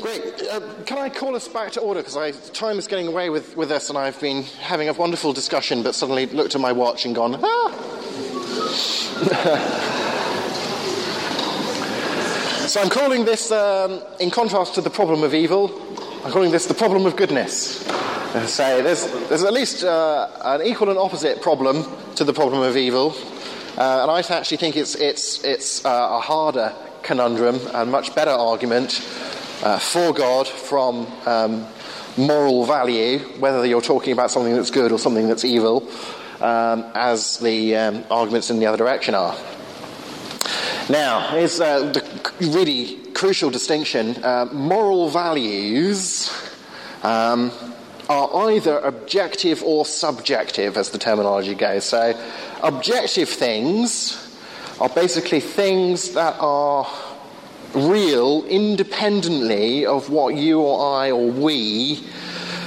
Great. Uh, can I call us back to order? Because time is getting away with, with us, and I've been having a wonderful discussion, but suddenly looked at my watch and gone, ah! so I'm calling this, um, in contrast to the problem of evil, I'm calling this the problem of goodness. Uh, so there's, there's at least uh, an equal and opposite problem to the problem of evil, uh, and I actually think it's, it's, it's uh, a harder conundrum and much better argument uh, for God from um, moral value, whether you're talking about something that's good or something that's evil, um, as the um, arguments in the other direction are. Now, here's uh, the really crucial distinction uh, moral values. Um, are either objective or subjective, as the terminology goes. So, objective things are basically things that are real independently of what you or I or we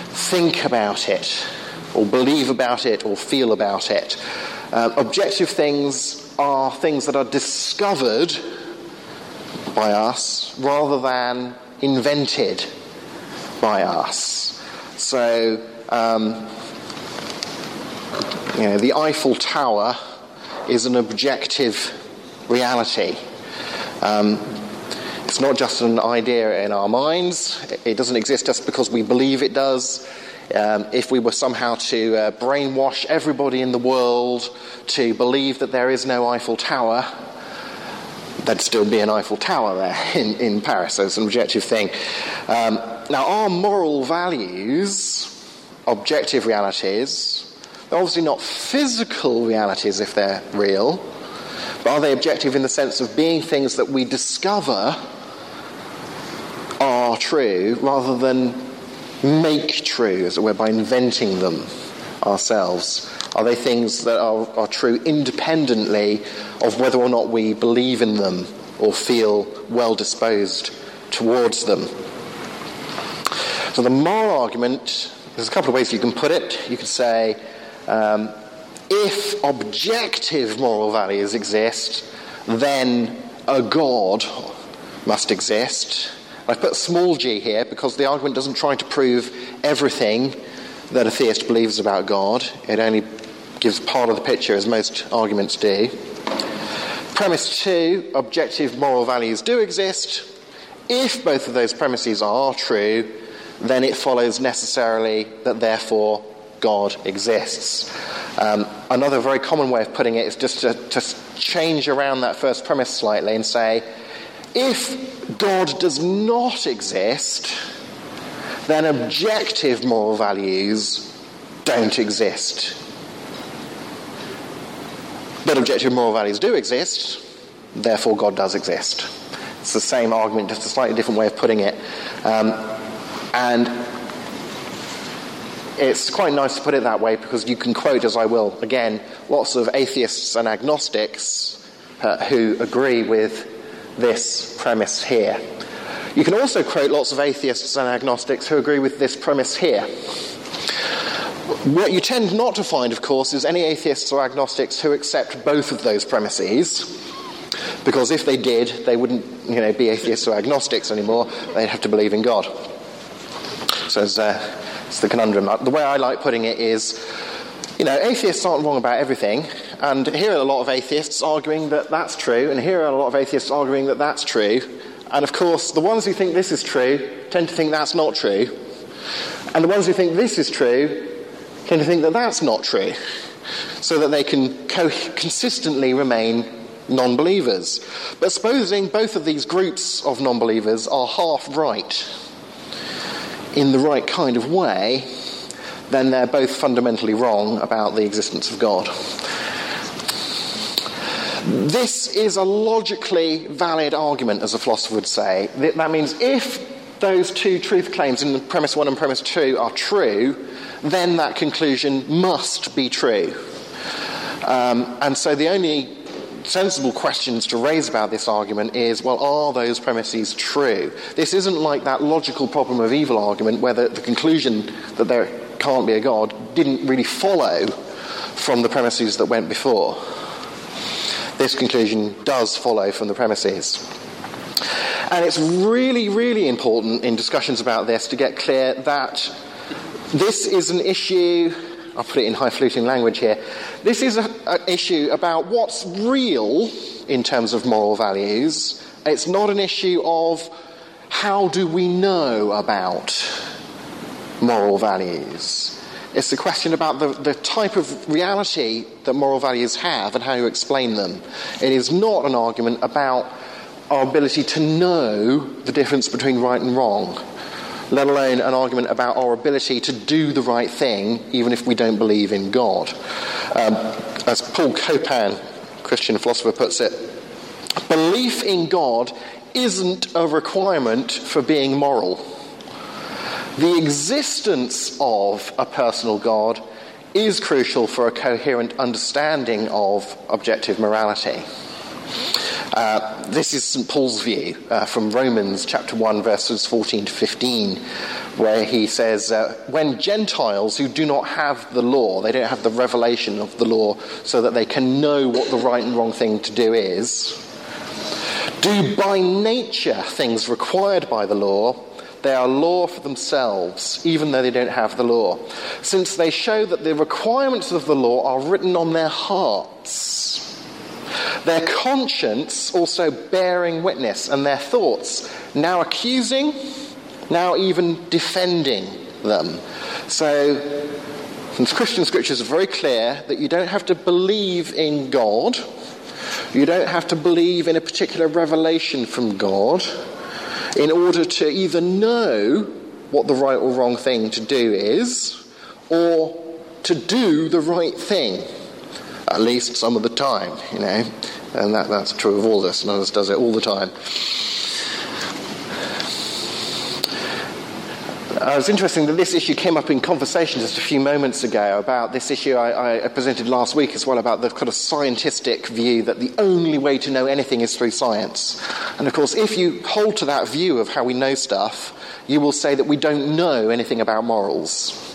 think about it, or believe about it, or feel about it. Uh, objective things are things that are discovered by us rather than invented by us. So, um, you know, the Eiffel Tower is an objective reality. Um, it's not just an idea in our minds, it doesn't exist just because we believe it does. Um, if we were somehow to uh, brainwash everybody in the world to believe that there is no Eiffel Tower, there'd still be an Eiffel Tower there in, in Paris, so it's an objective thing. Um, now, our moral values, objective realities, they're obviously not physical realities if they're real, but are they objective in the sense of being things that we discover are true rather than make true, as it were, by inventing them ourselves? Are they things that are, are true independently of whether or not we believe in them or feel well disposed towards them? So the moral argument, there's a couple of ways you can put it. You could say, um, if objective moral values exist, then a God must exist. I've put small g here because the argument doesn't try to prove everything that a theist believes about God. It only gives part of the picture, as most arguments do. Premise two objective moral values do exist. If both of those premises are true, then it follows necessarily that therefore God exists. Um, another very common way of putting it is just to, to change around that first premise slightly and say, if God does not exist, then objective moral values don't exist. But objective moral values do exist, therefore God does exist. It's the same argument, just a slightly different way of putting it. Um, and it's quite nice to put it that way because you can quote, as I will, again, lots of atheists and agnostics uh, who agree with this premise here. You can also quote lots of atheists and agnostics who agree with this premise here. What you tend not to find, of course, is any atheists or agnostics who accept both of those premises, because if they did, they wouldn't you know, be atheists or agnostics anymore. They'd have to believe in God. So uh, it's the conundrum. Uh, the way I like putting it is, you know, atheists aren't wrong about everything, and here are a lot of atheists arguing that that's true, and here are a lot of atheists arguing that that's true. And of course, the ones who think this is true tend to think that's not true. And the ones who think this is true tend to think that that's not true. So that they can co- consistently remain non believers. But supposing both of these groups of non believers are half right in the right kind of way, then they're both fundamentally wrong about the existence of God. This is a logically valid argument, as a philosopher would say. That means if those two truth claims in premise one and premise two are true, then that conclusion must be true. Um, and so the only sensible questions to raise about this argument is well, are those premises true? This isn't like that logical problem of evil argument where the, the conclusion that there can't be a God didn't really follow from the premises that went before. this conclusion does follow from the premises. And it's really, really important in discussions about this to get clear that this is an issue, I'll put it in high fluting language here, this is an issue about what's real in terms of moral values. It's not an issue of how do we know about moral values. It's a question about the, the type of reality that moral values have and how you explain them. It is not an argument about our ability to know the difference between right and wrong, let alone an argument about our ability to do the right thing even if we don't believe in God. Um, as Paul Copan, Christian philosopher, puts it, belief in God isn't a requirement for being moral. The existence of a personal God is crucial for a coherent understanding of objective morality. Uh, this is St. Paul's view uh, from Romans chapter 1, verses 14 to 15, where he says, uh, When Gentiles who do not have the law, they don't have the revelation of the law so that they can know what the right and wrong thing to do is, do by nature things required by the law, they are law for themselves, even though they don't have the law, since they show that the requirements of the law are written on their hearts their conscience also bearing witness, and their thoughts now accusing, now even defending them. So, the Christian scriptures are very clear that you don't have to believe in God, you don't have to believe in a particular revelation from God in order to either know what the right or wrong thing to do is, or to do the right thing at least some of the time, you know. And that, that's true of all this, and does it all the time. Uh, it was interesting that this issue came up in conversation just a few moments ago about this issue I, I, presented last week as well about the kind of scientific view that the only way to know anything is through science. And of course, if you hold to that view of how we know stuff, you will say that we don't know anything about morals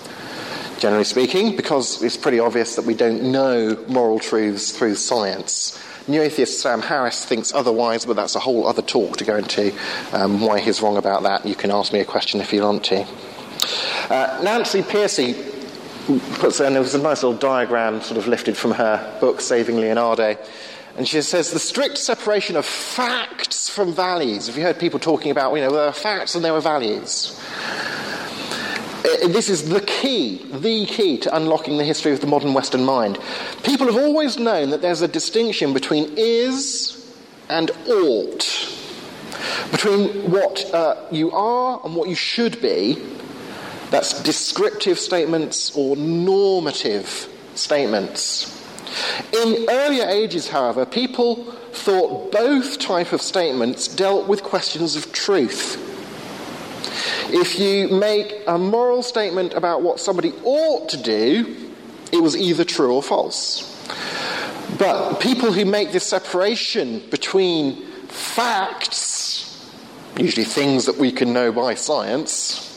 generally speaking, because it's pretty obvious that we don't know moral truths through science. New atheist Sam Harris thinks otherwise, but that's a whole other talk to go into um, why he's wrong about that. You can ask me a question if you want to. Uh, Nancy Pearcey puts in, there was a nice little diagram sort of lifted from her book, Saving Leonardo. And she says the strict separation of facts from values. Have you heard people talking about, you know, there are facts and there are values? Uh, this is the key, the key to unlocking the history of the modern Western mind. People have always known that there's a distinction between is and ought, between what uh, you are and what you should be. That's descriptive statements or normative statements. In earlier ages, however, people thought both type of statements dealt with questions of truth. If you make a moral statement about what somebody ought to do, it was either true or false. But people who make this separation between facts, usually things that we can know by science,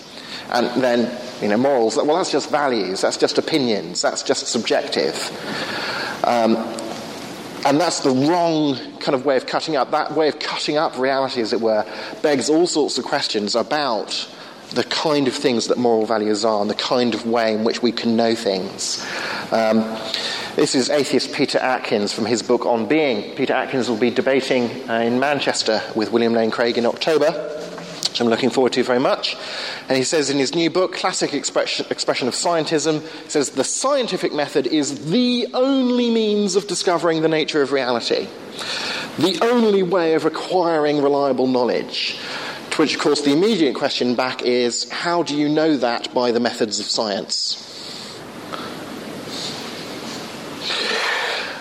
and then you know morals, well, that's just values, that's just opinions, that's just subjective. Um, and that's the wrong kind of way of cutting up. That way of cutting up reality, as it were, begs all sorts of questions about the kind of things that moral values are and the kind of way in which we can know things. Um, this is atheist Peter Atkins from his book On Being. Peter Atkins will be debating uh, in Manchester with William Lane Craig in October, which I'm looking forward to very much. And he says in his new book, Classic Expression, Expression of Scientism, he says the scientific method is the only means of discovering the nature of reality, the only way of acquiring reliable knowledge. Which, of course, the immediate question back is how do you know that by the methods of science?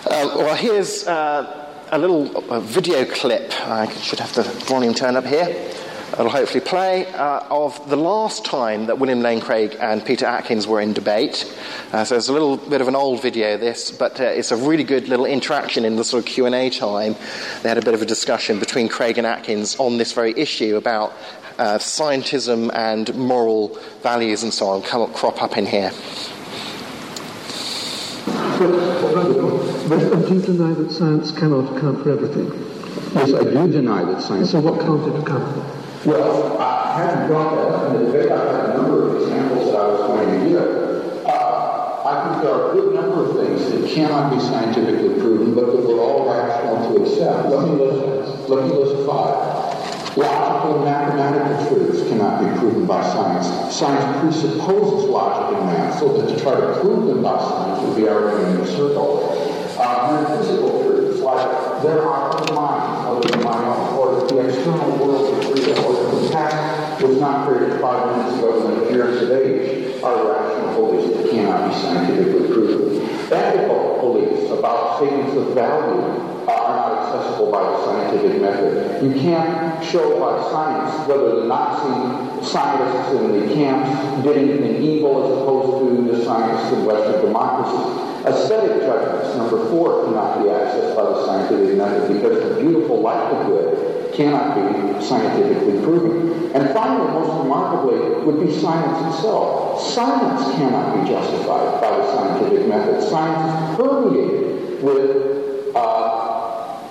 Uh, well, here's uh, a little uh, video clip. I should have the volume turned up here. It'll hopefully play uh, of the last time that William Lane Craig and Peter Atkins were in debate. Uh, so it's a little bit of an old video, this, but uh, it's a really good little interaction in the sort of Q and A time. They had a bit of a discussion between Craig and Atkins on this very issue about uh, scientism and moral values and so on. Come up, crop up in here. But do you deny that science cannot account for everything? Yes, I do deny that science. So what can't it account for? Well, I haven't brought that up in the debate. I've had a number of examples that I was going to give. Uh, I think there are a good number of things that cannot be scientifically proven, but that we're all rational to accept. Let me list, let me list five. Logical and mathematical truths cannot be proven by science. Science presupposes logic and math, so that to try to prove them by science would be arguing in a circle. Uh, truths, like there are other minds other than my own, or the external world is real, or that the past was not created five minutes ago in the appearance of age, are rational beliefs that cannot be scientifically proven. Ethical beliefs about statements of value not accessible by the scientific method. You can't show by science whether the Nazi scientists in the camps did anything evil as opposed to the scientists in Western democracies. Aesthetic judgments, number four, cannot be accessed by the scientific method because the beautiful like the good cannot be scientifically proven. And finally, most remarkably, would be science itself. Science cannot be justified by the scientific method. Science is permeated with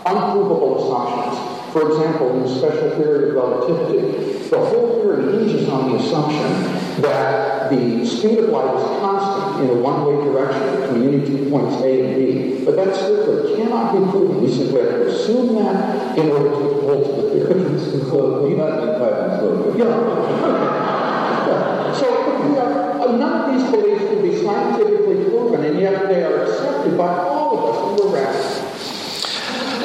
unprovable assumptions. For example, in the special theory of relativity, the whole theory hinges on the assumption that the speed of light is constant in a one-way direction between any two points A and B. But that strictly cannot be proven. We simply have to assume that in order to hold to the theory. So you might be quite. Yeah. So uh, none of these beliefs can be scientifically proven, and yet they are accepted by all of us who are rational.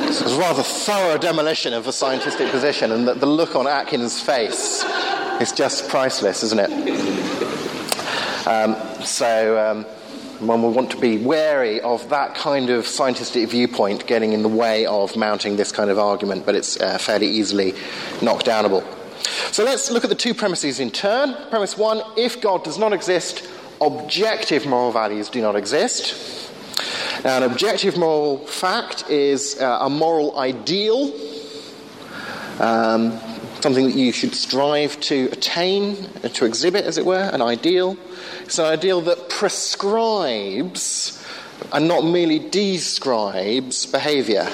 It's a rather thorough demolition of a scientific position, and the, the look on Atkins' face is just priceless, isn't it? Um, so, um, one will want to be wary of that kind of scientific viewpoint getting in the way of mounting this kind of argument, but it's uh, fairly easily knockdownable. So let's look at the two premises in turn. Premise one if God does not exist, objective moral values do not exist. Now, an objective moral fact is uh, a moral ideal, um, something that you should strive to attain, to exhibit, as it were, an ideal. It's an ideal that prescribes and not merely describes behavior.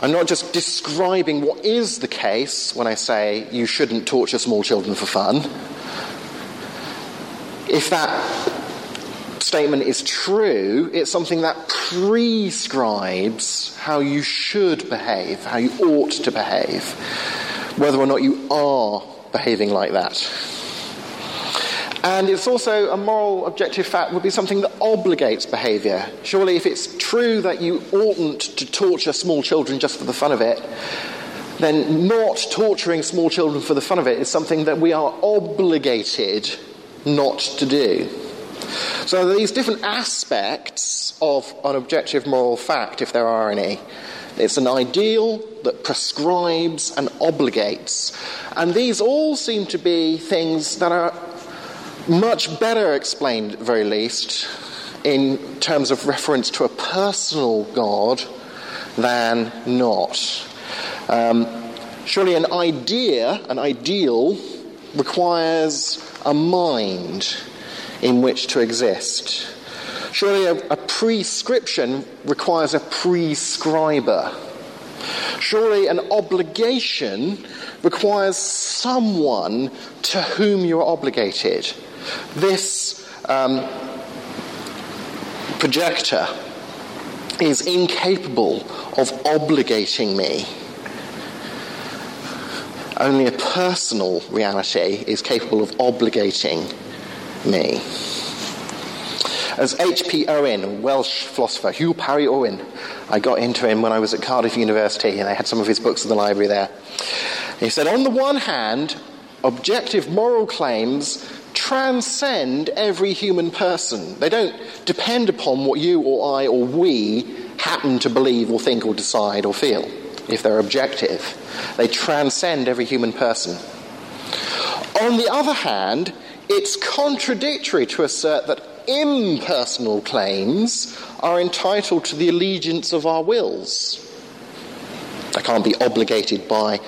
I'm not just describing what is the case when I say you shouldn't torture small children for fun. If that statement is true, it's something that prescribes how you should behave, how you ought to behave, whether or not you are behaving like that. And it's also a moral objective fact would be something that obligates behaviour. Surely, if it's true that you oughtn't to torture small children just for the fun of it, then not torturing small children for the fun of it is something that we are obligated not to do. So these different aspects of an objective moral fact, if there are any. It's an ideal that prescribes and obligates. And these all seem to be things that are much better explained, at very least, in terms of reference to a personal God than not. Um, surely an idea, an ideal, requires a mind in which to exist. Surely a, a prescription requires a prescriber. Surely an obligation requires someone to whom you are obligated. This um, projector is incapable of obligating me. Only a personal reality is capable of obligating me. As H.P. Owen, Welsh philosopher, Hugh Parry Owen, I got into him when I was at Cardiff University and I had some of his books in the library there. He said, on the one hand, objective moral claims transcend every human person. They don't depend upon what you or I or we happen to believe or think or decide or feel, if they're objective. They transcend every human person. On the other hand, it's contradictory to assert that impersonal claims are entitled to the allegiance of our wills. I can't be obligated by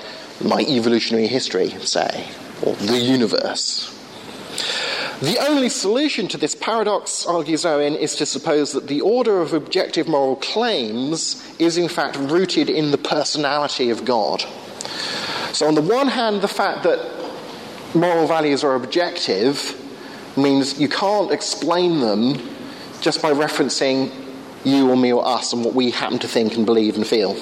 my evolutionary history, say, or the universe. The only solution to this paradox, argues Owen, is to suppose that the order of objective moral claims is in fact rooted in the personality of God. So, on the one hand, the fact that moral values are objective means you can't explain them just by referencing you or me or us and what we happen to think and believe and feel,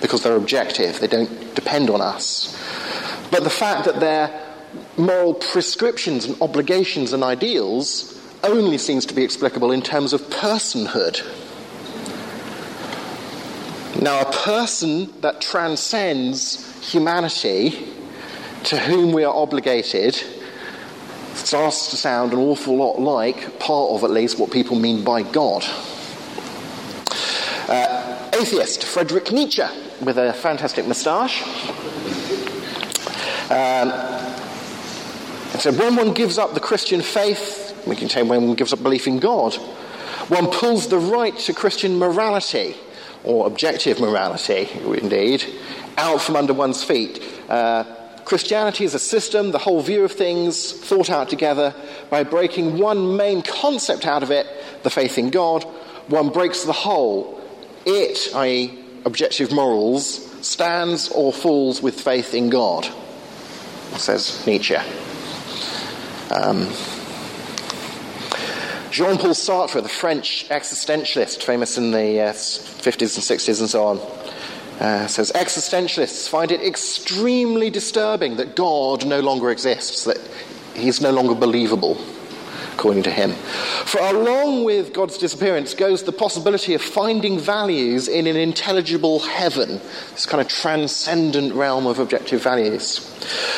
because they're objective, they don't depend on us. But the fact that they're moral prescriptions and obligations and ideals only seems to be explicable in terms of personhood. Now, a person that transcends humanity, to whom we are obligated, starts to sound an awful lot like part of at least what people mean by God. Uh, atheist Friedrich Nietzsche, with a fantastic moustache. Um, when one gives up the Christian faith, we can say when one gives up belief in God, one pulls the right to Christian morality, or objective morality, indeed, out from under one's feet. Uh, Christianity is a system, the whole view of things thought out together. By breaking one main concept out of it, the faith in God, one breaks the whole. It, i.e., objective morals, stands or falls with faith in God, says Nietzsche. Um, Jean Paul Sartre, the French existentialist, famous in the uh, 50s and 60s and so on, uh, says existentialists find it extremely disturbing that God no longer exists, that he's no longer believable, according to him. For along with God's disappearance goes the possibility of finding values in an intelligible heaven, this kind of transcendent realm of objective values.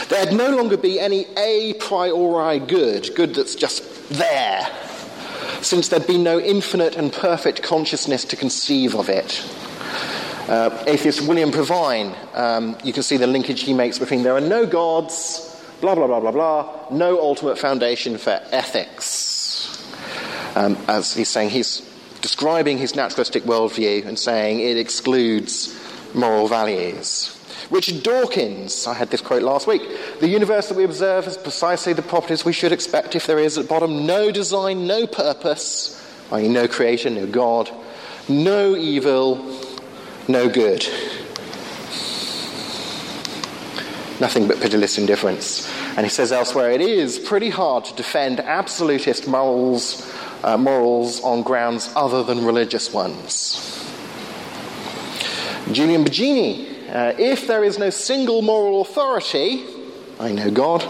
There'd no longer be any a priori good, good that's just there, since there'd be no infinite and perfect consciousness to conceive of it. Uh, atheist William Provine, um, you can see the linkage he makes between there are no gods, blah, blah, blah, blah, blah, no ultimate foundation for ethics. Um, as he's saying, he's describing his naturalistic worldview and saying it excludes moral values. Richard Dawkins, I had this quote last week. The universe that we observe has precisely the properties we should expect if there is at bottom no design, no purpose, i.e., no creation, no God, no evil, no good. Nothing but pitiless indifference. And he says elsewhere, it is pretty hard to defend absolutist morals, uh, morals on grounds other than religious ones. Julian Baggini, uh, if there is no single moral authority, I know God,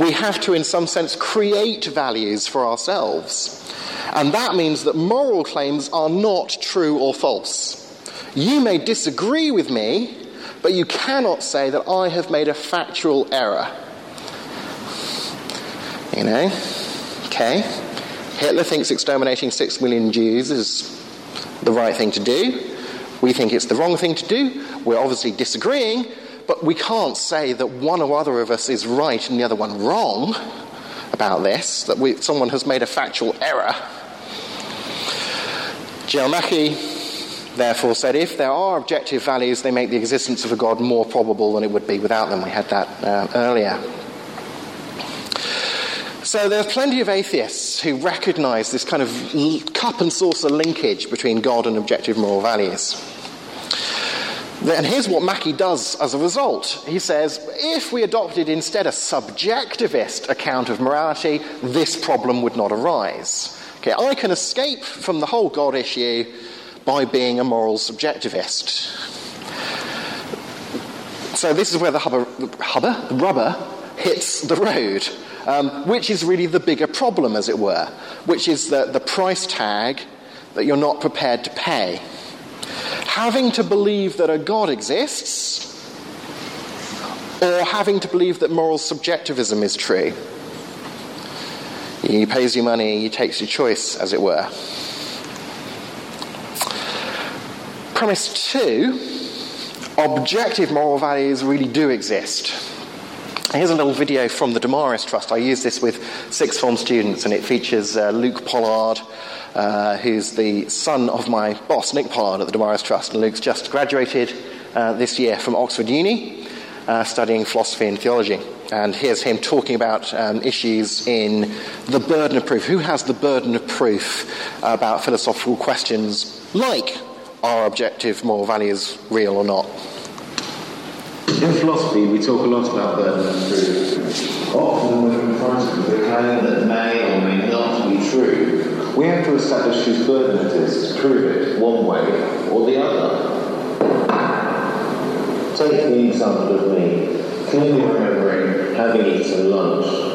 we have to, in some sense, create values for ourselves. And that means that moral claims are not true or false. You may disagree with me, but you cannot say that I have made a factual error. You know? Okay. Hitler thinks exterminating six million Jews is the right thing to do. We think it's the wrong thing to do. We're obviously disagreeing, but we can't say that one or other of us is right and the other one wrong about this, that we, someone has made a factual error. J.L. Therefore said if there are objective values, they make the existence of a God more probable than it would be without them. We had that uh, earlier. So there are plenty of atheists who recognize this kind of cup and saucer linkage between God and objective moral values. And here's what Mackie does as a result. He says, if we adopted instead a subjectivist account of morality, this problem would not arise. Okay, I can escape from the whole God issue by being a moral subjectivist. So this is where the, hubber, hubber, the rubber hits the road, um, which is really the bigger problem, as it were, which is the, the price tag that you're not prepared to pay. Having to believe that a God exists, or having to believe that moral subjectivism is true. He pays you money, he takes your choice, as it were. Premise two objective moral values really do exist. Here's a little video from the Damaris Trust. I use this with sixth form students, and it features uh, Luke Pollard, uh, who's the son of my boss, Nick Pollard, at the Damaris Trust. And Luke's just graduated uh, this year from Oxford Uni, uh, studying philosophy and theology. And here's him talking about um, issues in the burden of proof. Who has the burden of proof about philosophical questions like are objective moral values real or not? In philosophy, we talk a lot about burden of proof. Often, when confronted with a claim that may or may not be true, we have to establish whose burden it is to prove it one way or the other. Take the example of me, clearly remembering having eaten lunch.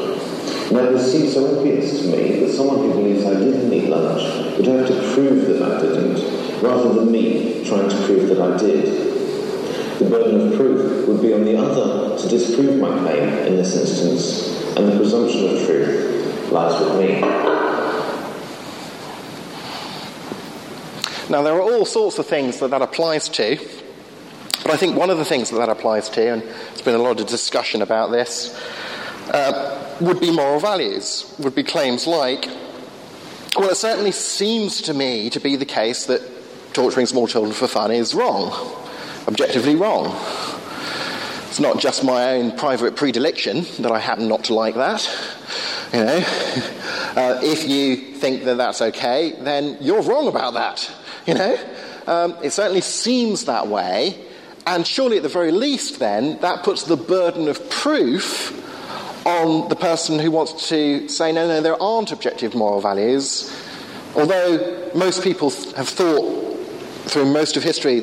Now, this seems so obvious to me that someone who believes I didn't eat lunch would have to prove that I didn't, rather than me trying to prove that I did. The burden of proof would be on the other to disprove my claim in this instance, and the presumption of truth lies with me. Now, there are all sorts of things that that applies to, but I think one of the things that that applies to, and there's been a lot of discussion about this, uh, would be moral values, would be claims like, well, it certainly seems to me to be the case that torturing small children for fun is wrong objectively wrong. It's not just my own private predilection that I happen not to like that. You know, uh, if you think that that's okay, then you're wrong about that. You know, um, it certainly seems that way, and surely at the very least, then that puts the burden of proof on the person who wants to say, no, no, there aren't objective moral values. Although most people have thought through most of history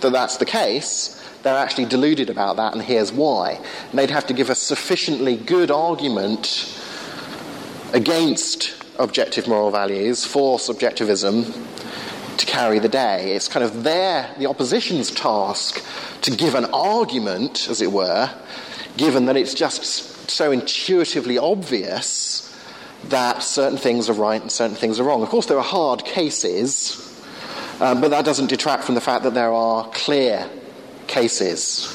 that that's the case, they're actually deluded about that, and here's why. And they'd have to give a sufficiently good argument against objective moral values for subjectivism to carry the day. It's kind of their, the opposition's task to give an argument, as it were, given that it's just so intuitively obvious that certain things are right and certain things are wrong. Of course, there are hard cases um, but that doesn't detract from the fact that there are clear cases.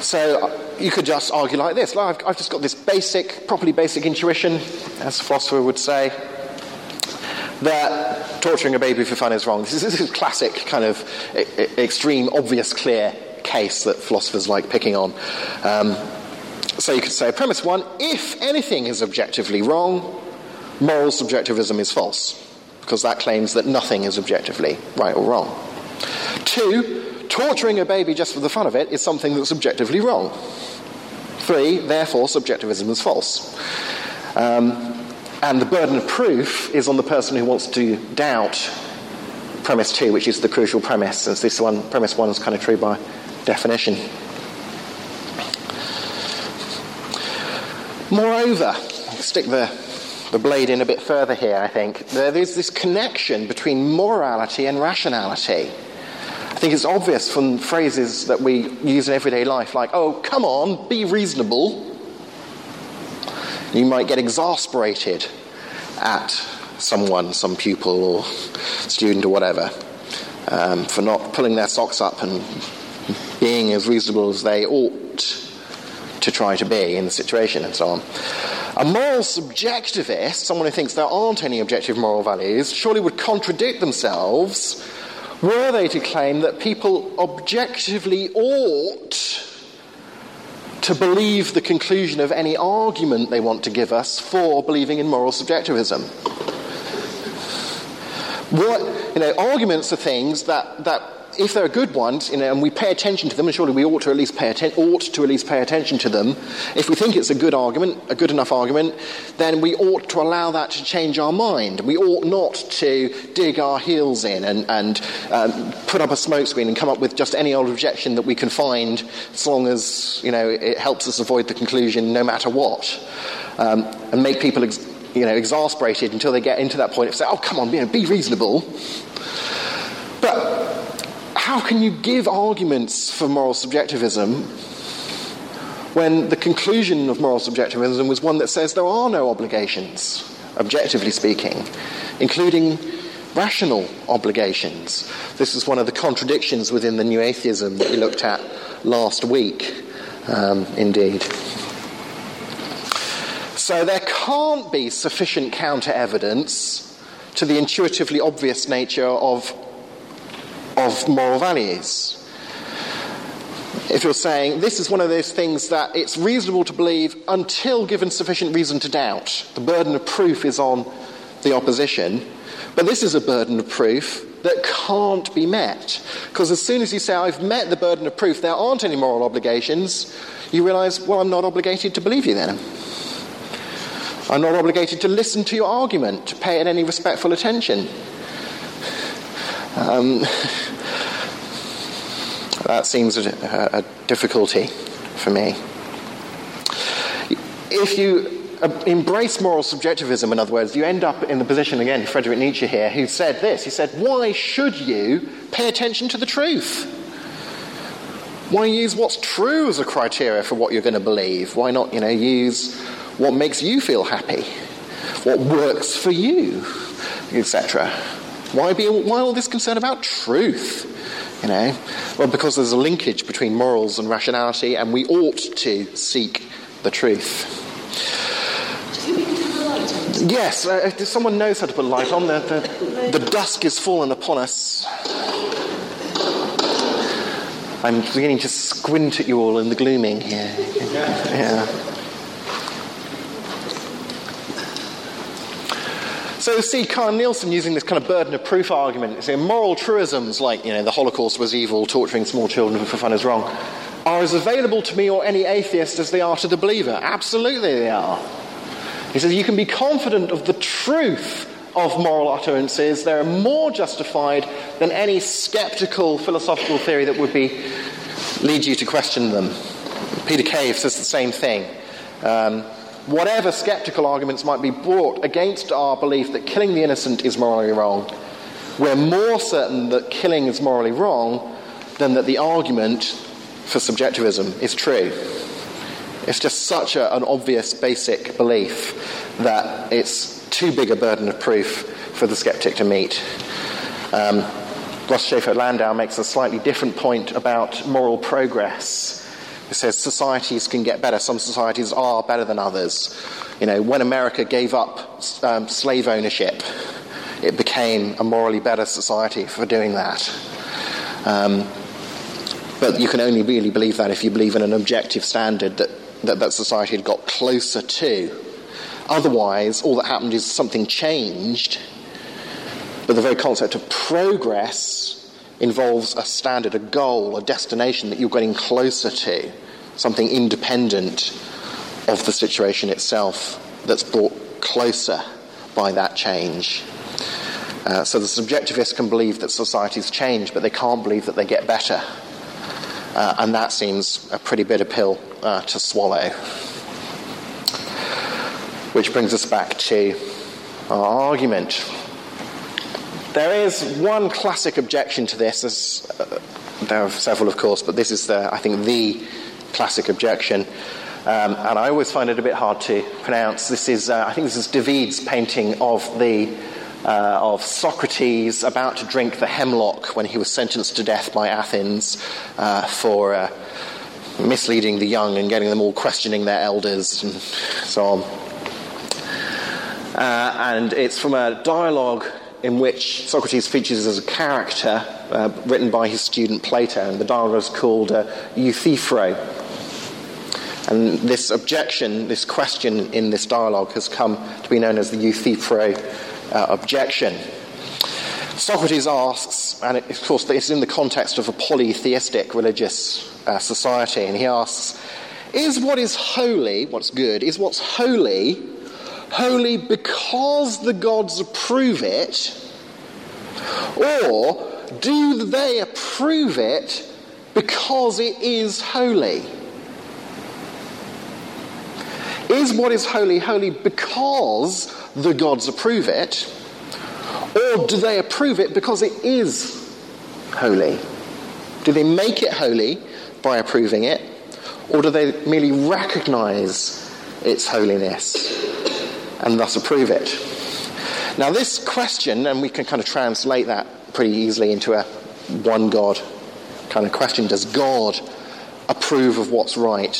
So you could just argue like this I've, I've just got this basic, properly basic intuition, as a philosopher would say, that torturing a baby for fun is wrong. This is, this is a classic, kind of extreme, obvious, clear case that philosophers like picking on. Um, so you could say, premise one if anything is objectively wrong, moral subjectivism is false because that claims that nothing is objectively right or wrong. Two, torturing a baby just for the fun of it is something that's objectively wrong. Three, therefore, subjectivism is false. Um, and the burden of proof is on the person who wants to doubt premise two, which is the crucial premise, since this one, premise one is kind of true by definition. Moreover, stick the the blade in a bit further here, I think. There's this connection between morality and rationality. I think it's obvious from phrases that we use in everyday life, like, oh, come on, be reasonable. You might get exasperated at someone, some pupil or student or whatever, um, for not pulling their socks up and being as reasonable as they ought to try to be in the situation and so on. A moral subjectivist, someone who thinks there aren't any objective moral values, surely would contradict themselves were they to claim that people objectively ought to believe the conclusion of any argument they want to give us for believing in moral subjectivism. What, you know, arguments are things that, that if they're good ones, you know, and we pay attention to them, and surely we ought to at least pay atten- ought to at least pay attention to them. If we think it's a good argument, a good enough argument, then we ought to allow that to change our mind. We ought not to dig our heels in and, and um, put up a smokescreen and come up with just any old objection that we can find, as long as you know it helps us avoid the conclusion, no matter what, um, and make people. Ex- you know, exasperated until they get into that point of say, "Oh, come on, you know, be reasonable." But how can you give arguments for moral subjectivism when the conclusion of moral subjectivism was one that says there are no obligations, objectively speaking, including rational obligations? This is one of the contradictions within the new atheism that we looked at last week, um, indeed. So there can't be sufficient counter evidence to the intuitively obvious nature of of moral values. if you're saying this is one of those things that it's reasonable to believe until given sufficient reason to doubt, the burden of proof is on the opposition. But this is a burden of proof that can't be met. Because as soon as you say, I've met the burden of proof, there aren't any moral obligations, you realize, well, I'm not obligated to believe you then. I'm not obligated to listen to your argument, to pay it any respectful attention. Um, that seems a, a, difficulty for me. If you uh, embrace moral subjectivism, in other words, you end up in the position, again, Frederick Nietzsche here, who said this. He said, Why should you pay attention to the truth? Why use what's true as a criteria for what you're going to believe? Why not, you know, use what makes you feel happy, what works for you, etc. Why, be, why all this concern about truth? You know, well, because there's a linkage between morals and rationality, and we ought to seek the truth. Yes, uh, if someone knows how to put light on, the, the, the dusk is fallen upon us. I'm beginning to squint at you all in the gloaming here. Yeah. So see Carl Nielsen using this kind of burden of proof argument, saying moral truisms like, you know, the Holocaust was evil, torturing small children for fun is wrong, are as available to me or any atheist as they are to the believer. Absolutely they are. He says you can be confident of the truth of moral utterances. They're more justified than any skeptical philosophical theory that would be lead you to question them. Peter Cave says the same thing. Um, whatever skeptical arguments might be brought against our belief that killing the innocent is morally wrong, we're more certain that killing is morally wrong than that the argument for subjectivism is true. It's just such a, an obvious basic belief that it's too big a burden of proof for the skeptic to meet. Um, Russ Shafer-Landau makes a slightly different point about moral progress. It says societies can get better. Some societies are better than others. You know, when America gave up um, slave ownership, it became a morally better society for doing that. Um, but you can only really believe that if you believe in an objective standard that that, that society had got closer to. Otherwise, all that happened is something changed, but the very concept of progress involves a standard, a goal, a destination that you're getting closer to, something independent of the situation itself that's brought closer by that change. Uh, so the subjectivists can believe that societies change, but they can't believe that they get better. Uh, and that seems a pretty bitter pill uh, to swallow. Which brings us back to our argument there is one classic objection to this. Uh, there are several, of course, but this is, the, I think, the classic objection. Um, and I always find it a bit hard to pronounce. This is, uh, I think, this is David's painting of the uh, of Socrates about to drink the hemlock when he was sentenced to death by Athens uh, for uh, misleading the young and getting them all questioning their elders and so on. Uh, and it's from a dialogue in which Socrates features as a character uh, written by his student Plato, and the dialogue is called uh, Euthyphro. And this objection, this question in this dialogue has come to be known as the Euthyphro uh, objection. Socrates asks, and of course it's in the context of a polytheistic religious uh, society, and he asks, is what is holy, what's good, is what's holy holy because the gods approve it, or do they approve it because it is holy? Is what is holy holy because the gods approve it, or do they approve it because it is holy? Do they make it holy by approving it, or do they merely recognize its holiness? And thus approve it. Now, this question, and we can kind of translate that pretty easily into a one God kind of question does God approve of what's right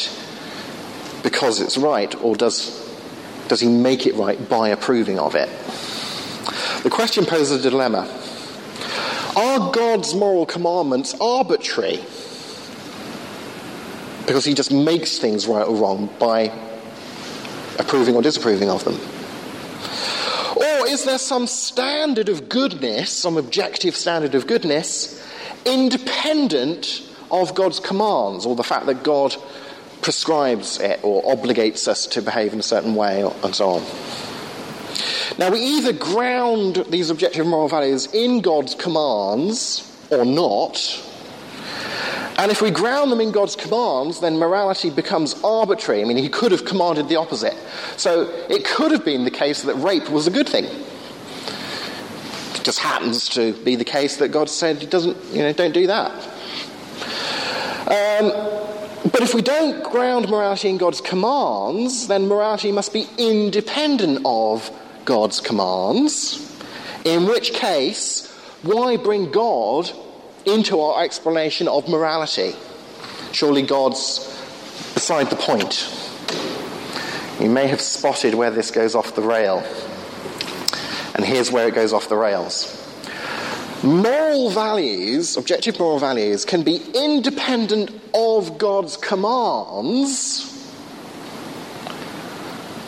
because it's right, or does, does he make it right by approving of it? The question poses a dilemma. Are God's moral commandments arbitrary? because he just makes things right or wrong by approving or disapproving of them? Or is there some standard of goodness, some objective standard of goodness, independent of God's commands or the fact that God prescribes it or obligates us to behave in a certain way and so on? Now, we either ground these objective moral values in God's commands or not. And if we ground them in God's commands, then morality becomes arbitrary. I mean, he could have commanded the opposite. So it could have been the case that rape was a good thing. It just happens to be the case that God said he doesn't, you know, don't do that. Um, but if we don't ground morality in God's commands, then morality must be independent of God's commands, in which case, why bring God into our explanation of morality? Surely God's beside the point. You may have spotted where this goes off the rail. And here's where it goes off the rails. Moral values, objective moral values, can be independent of God's commands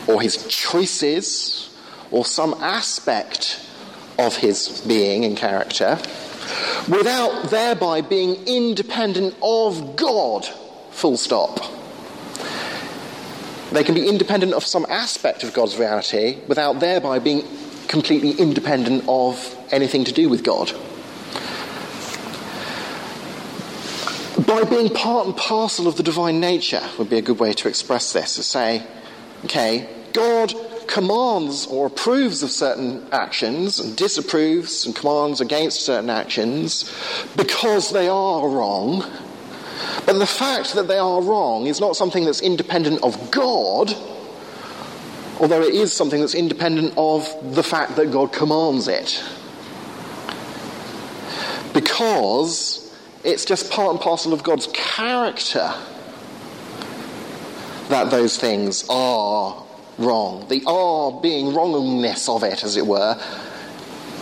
or his choices or some aspect of his being and character without thereby being independent of God, full stop. They can be independent of some aspect of God's reality without thereby being completely independent of anything to do with God. By being part and parcel of the divine nature would be a good way to express this, to say, okay, God commands or approves of certain actions and disapproves and commands against certain actions because they are wrong. But the fact that they are wrong is not something that's independent of God, although it is something that's independent of the fact that God commands it. Because it's just part and parcel of God's character that those things are wrong. The are being wrongness of it, as it were,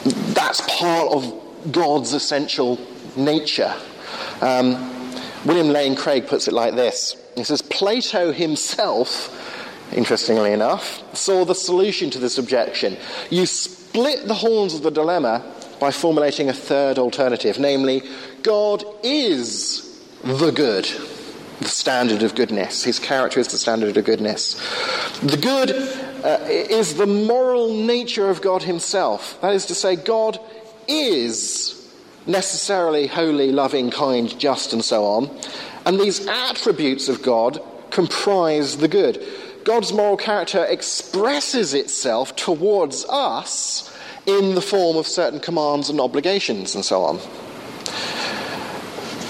that's part of God's essential nature. Um, William Lane Craig puts it like this He says, Plato himself, interestingly enough, saw the solution to this objection. You split the horns of the dilemma by formulating a third alternative, namely, God is the good the standard of goodness. His character is the standard of goodness. The good uh, is the moral nature of God Himself. That is to say, God is necessarily holy, loving, kind, just, and so on. And these attributes of God comprise the good. God's moral character expresses itself towards us in the form of certain commands and obligations and so on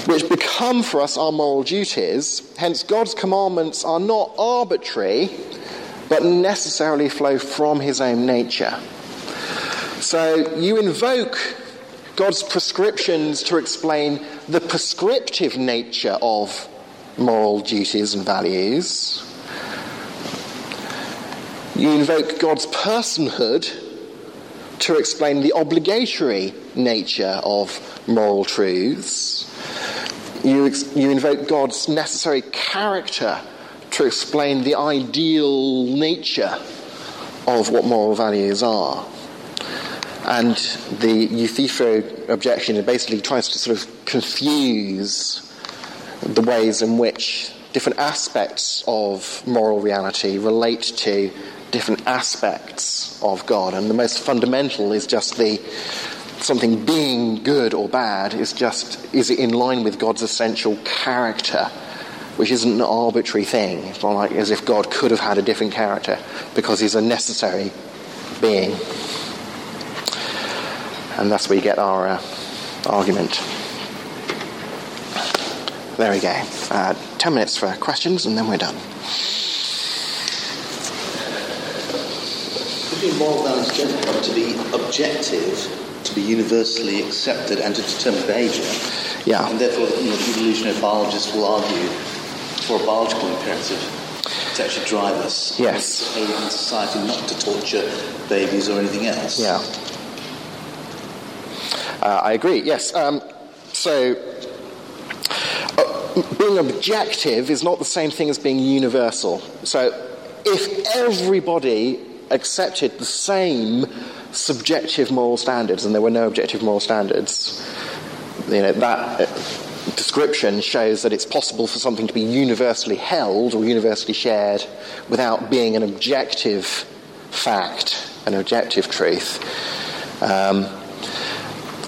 which become for us our moral duties. Hence, God's commandments are not arbitrary, but necessarily flow from his own nature. So you invoke God's prescriptions to explain the prescriptive nature of moral duties and values. You invoke God's personhood to explain the obligatory nature of moral truths. You, you invoke God's necessary character to explain the ideal nature of what moral values are. And the Euthyphro objection basically tries to sort of confuse the ways in which different aspects of moral reality relate to different aspects of God. And the most fundamental is just the something being good or bad is just is it in line with God's essential character, which isn't an arbitrary thing. It's not like as if God could have had a different character because he's a necessary being. And that's where we get our uh, argument. There we go. Uh, ten minutes for questions and then we're done. Could be to be objective be universally accepted and to determine behaviour. Yeah. And therefore, you know, evolutionary biologists will argue for a biological imperative to actually drive us yes. in society, not to torture babies or anything else. Yeah. Uh, I agree, yes. Um, so, uh, being objective is not the same thing as being universal. So if everybody accepted the same subjective moral standards and there were no objective moral standards, you know, that uh, description shows that it's possible for something to be universally held or universally shared without being an objective fact, an objective truth. Um,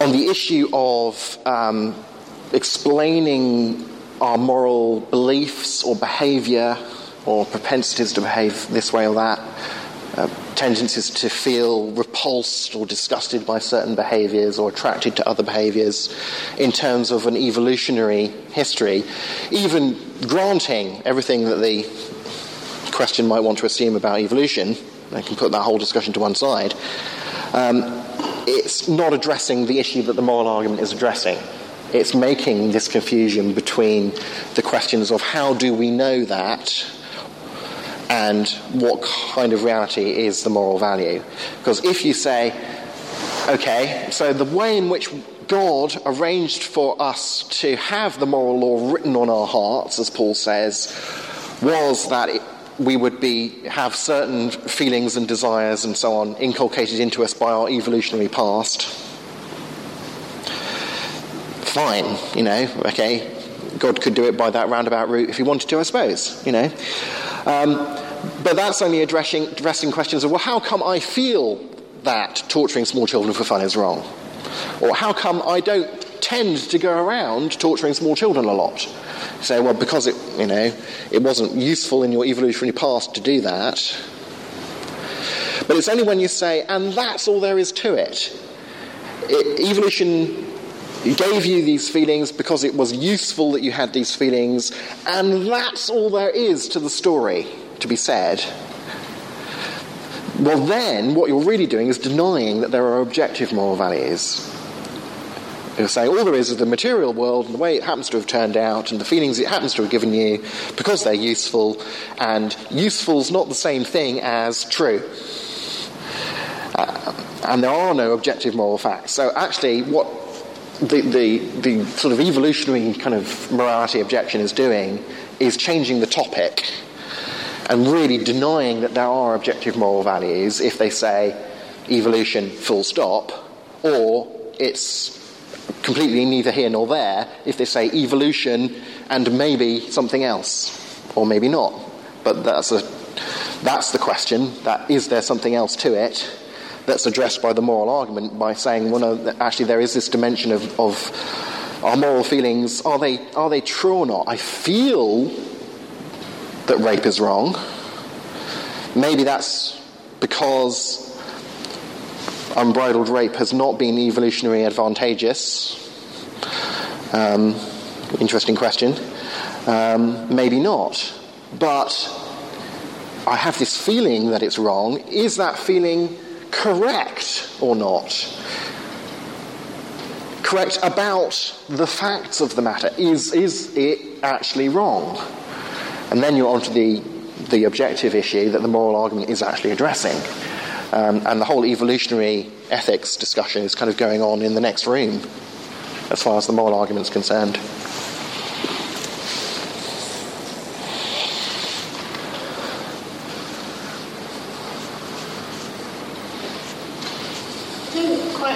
on the issue of um, explaining our moral beliefs or behavior or propensities to behave this way or that, uh, tendencies to feel repulsed or disgusted by certain behaviors or attracted to other behaviors in terms of an evolutionary history, even granting everything that the question might want to assume about evolution, I can put that whole discussion to one side, um, it's not addressing the issue that the moral argument is addressing. It's making this confusion between the questions of how do we know that and what kind of reality is the moral value. Because if you say, okay, so the way in which God arranged for us to have the moral law written on our hearts, as Paul says, was that it, we would be have certain feelings and desires and so on inculcated into us by our evolutionary past. Fine, you know, okay, God could do it by that roundabout route if he wanted to, I suppose, you know. Um, but that's only addressing, addressing questions of, well, how come I feel that torturing small children for fun is wrong? Or how come I don't tend to go around torturing small children a lot? Say, well, because it, you know, it wasn't useful in your evolutionary past to do that. But it's only when you say, and that's all there is to it. it evolution gave you these feelings because it was useful that you had these feelings, and that's all there is to the story to be said. Well, then, what you're really doing is denying that there are objective moral values. You're saying all there is is the material world and the way it happens to have turned out and the feelings it happens to have given you because they're useful, and useful's not the same thing as true. Uh, and there are no objective moral facts. So, actually, what the, the, the sort of evolutionary kind of morality objection is doing is changing the topic and really denying that there are objective moral values if they say evolution full stop, or it's completely neither here nor there if they say evolution and maybe something else, or maybe not. But that's, a, that's the question, that is there something else to it? That's addressed by the moral argument by saying, well, no, actually, there is this dimension of, of our moral feelings. Are they, are they true or not? I feel that rape is wrong. Maybe that's because unbridled rape has not been evolutionarily advantageous. Um, interesting question. Um, maybe not. But I have this feeling that it's wrong. Is that feeling correct or not? Correct about the facts of the matter. Is, is it actually wrong? And then you're onto the, the objective issue that the moral argument is actually addressing. Um, and the whole evolutionary ethics discussion is kind of going on in the next room as far as the moral argument is concerned.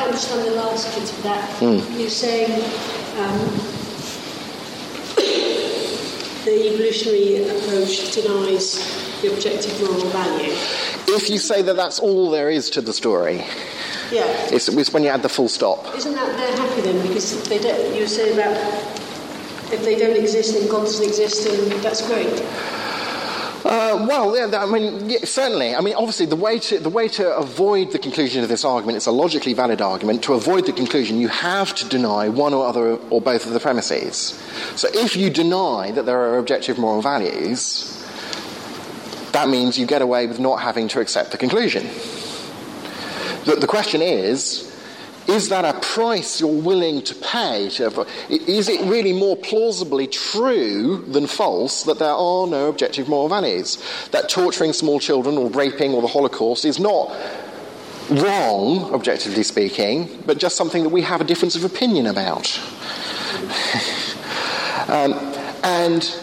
I don't quite the last bit of that. Mm. You're saying um, the evolutionary approach denies the objective moral value. If you say that that's all there is to the story, Yeah. it's, it's when you add the full stop. Isn't that they're happy then? Because they don't, you saying about if they don't exist, then God doesn't exist, and that's great. Uh, well, yeah, I mean, yeah, certainly. I mean, obviously, the way, to, the way to avoid the conclusion of this argument, it's a logically valid argument, to avoid the conclusion, you have to deny one or other or both of the premises. So if you deny that there are objective moral values, that means you get away with not having to accept the conclusion. The, the question is, is that a price you're willing to pay? Is it really more plausibly true than false that there are no objective moral values? That torturing small children or raping or the Holocaust is not wrong, objectively speaking, but just something that we have a difference of opinion about. um, And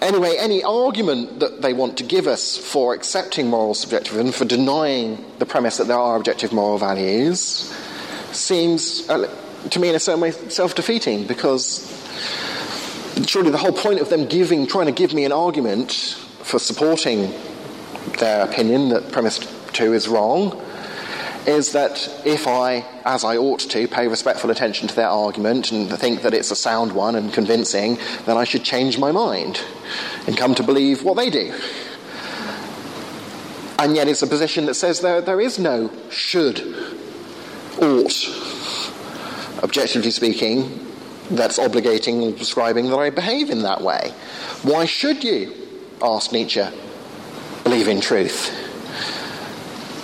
anyway, any argument that they want to give us for accepting moral subjectivism, for denying the premise that there are objective moral values, seems uh, to me in a certain way self defeating because surely the whole point of them giving, trying to give me an argument for supporting their opinion that premise two is wrong is that if I, as I ought to, pay respectful attention to their argument and think that it's a sound one and convincing, then I should change my mind and come to believe what they do. And yet it's a position that says there, there is no should, ought, objectively speaking, that's obligating and prescribing that I behave in that way. Why should you, asked Nietzsche, believe in truth?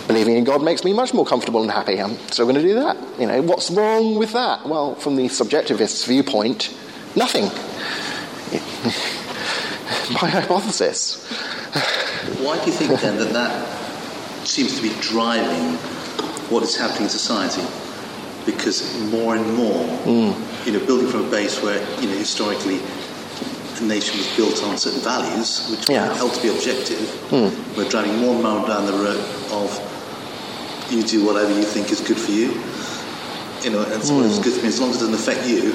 Believing in God makes me much more comfortable and happy. I'm still going to do that. You know, what's wrong with that? Well, from the subjectivist's viewpoint, nothing. My hypothesis. Why do you think then that that seems to be driving what is happening in society? Because more and more, mm. you know, building from a base where, you know, historically a nation was built on certain values, which yeah. were held to be objective, mm. we're driving more and more down the road of you do whatever you think is good for you. You know, and so mm. it's good for me as long as it doesn't affect you.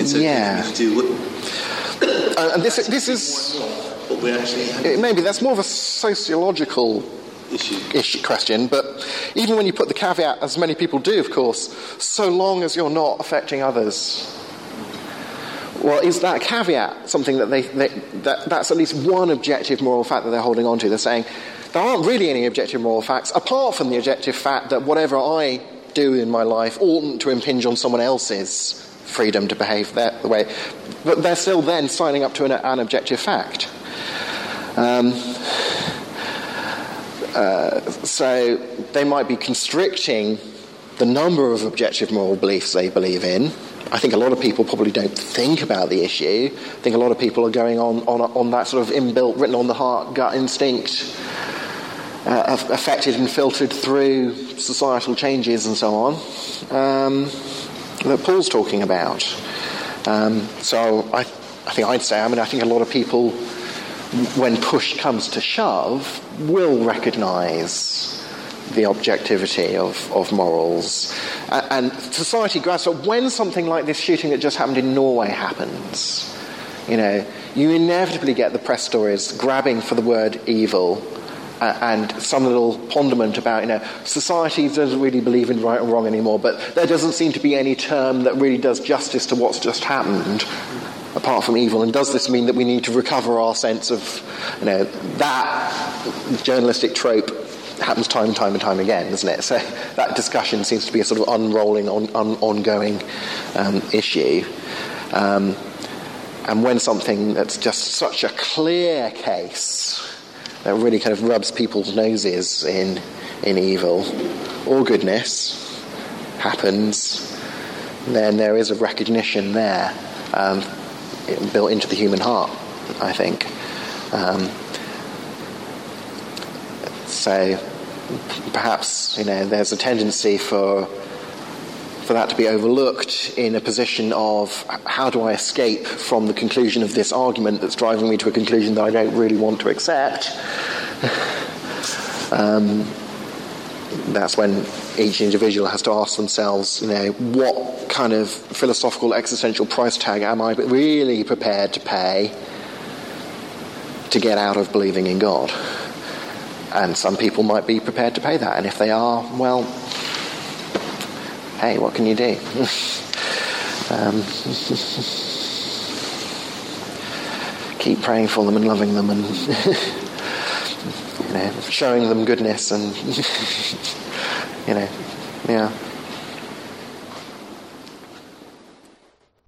It's okay yeah. for me to do what. Uh, and this, this is. What we actually. maybe that's more of a sociological issue. issue question, but even when you put the caveat, as many people do, of course, so long as you're not affecting others. Well, is that caveat something that they, they that, that's at least one objective moral fact that they're holding on to? They're saying, there aren't really any objective moral facts, apart from the objective fact that whatever I do in my life oughtn't to impinge on someone else's freedom to behave that way. But they're still then signing up to an, an objective fact. Um, uh, so they might be constricting the number of objective moral beliefs they believe in. I think a lot of people probably don't think about the issue. I think a lot of people are going on, on, on that sort of inbuilt, written on the heart, gut instinct uh, affected and filtered through societal changes and so on um, that Paul's talking about. Um, so I, I think I'd say, I mean, I think a lot of people, when push comes to shove, will recognise the objectivity of, of morals. And, and society grasps that when something like this shooting that just happened in Norway happens, you know, you inevitably get the press stories grabbing for the word evil uh, and some little ponderment about, you know, society doesn't really believe in right and wrong anymore, but there doesn't seem to be any term that really does justice to what's just happened apart from evil? And does this mean that we need to recover our sense of, you know, that journalistic trope happens time and time and time again, doesn't it? So that discussion seems to be a sort of unrolling, on, on, ongoing um, issue. Um, and when something that's just such a clear case that really kind of rubs people's noses in, in evil or goodness happens, then there is a recognition there um, built into the human heart, I think. Um, so perhaps you know there's a tendency for for that to be overlooked in a position of how do I escape from the conclusion of this argument that's driving me to a conclusion that I don't really want to accept. um, that's when each individual has to ask themselves, you know, what kind of philosophical existential price tag am I really prepared to pay to get out of believing in God? And some people might be prepared to pay that, and if they are, well, hey, what can you do? um, keep praying for them and loving them and you know, showing them goodness and you know, yeah.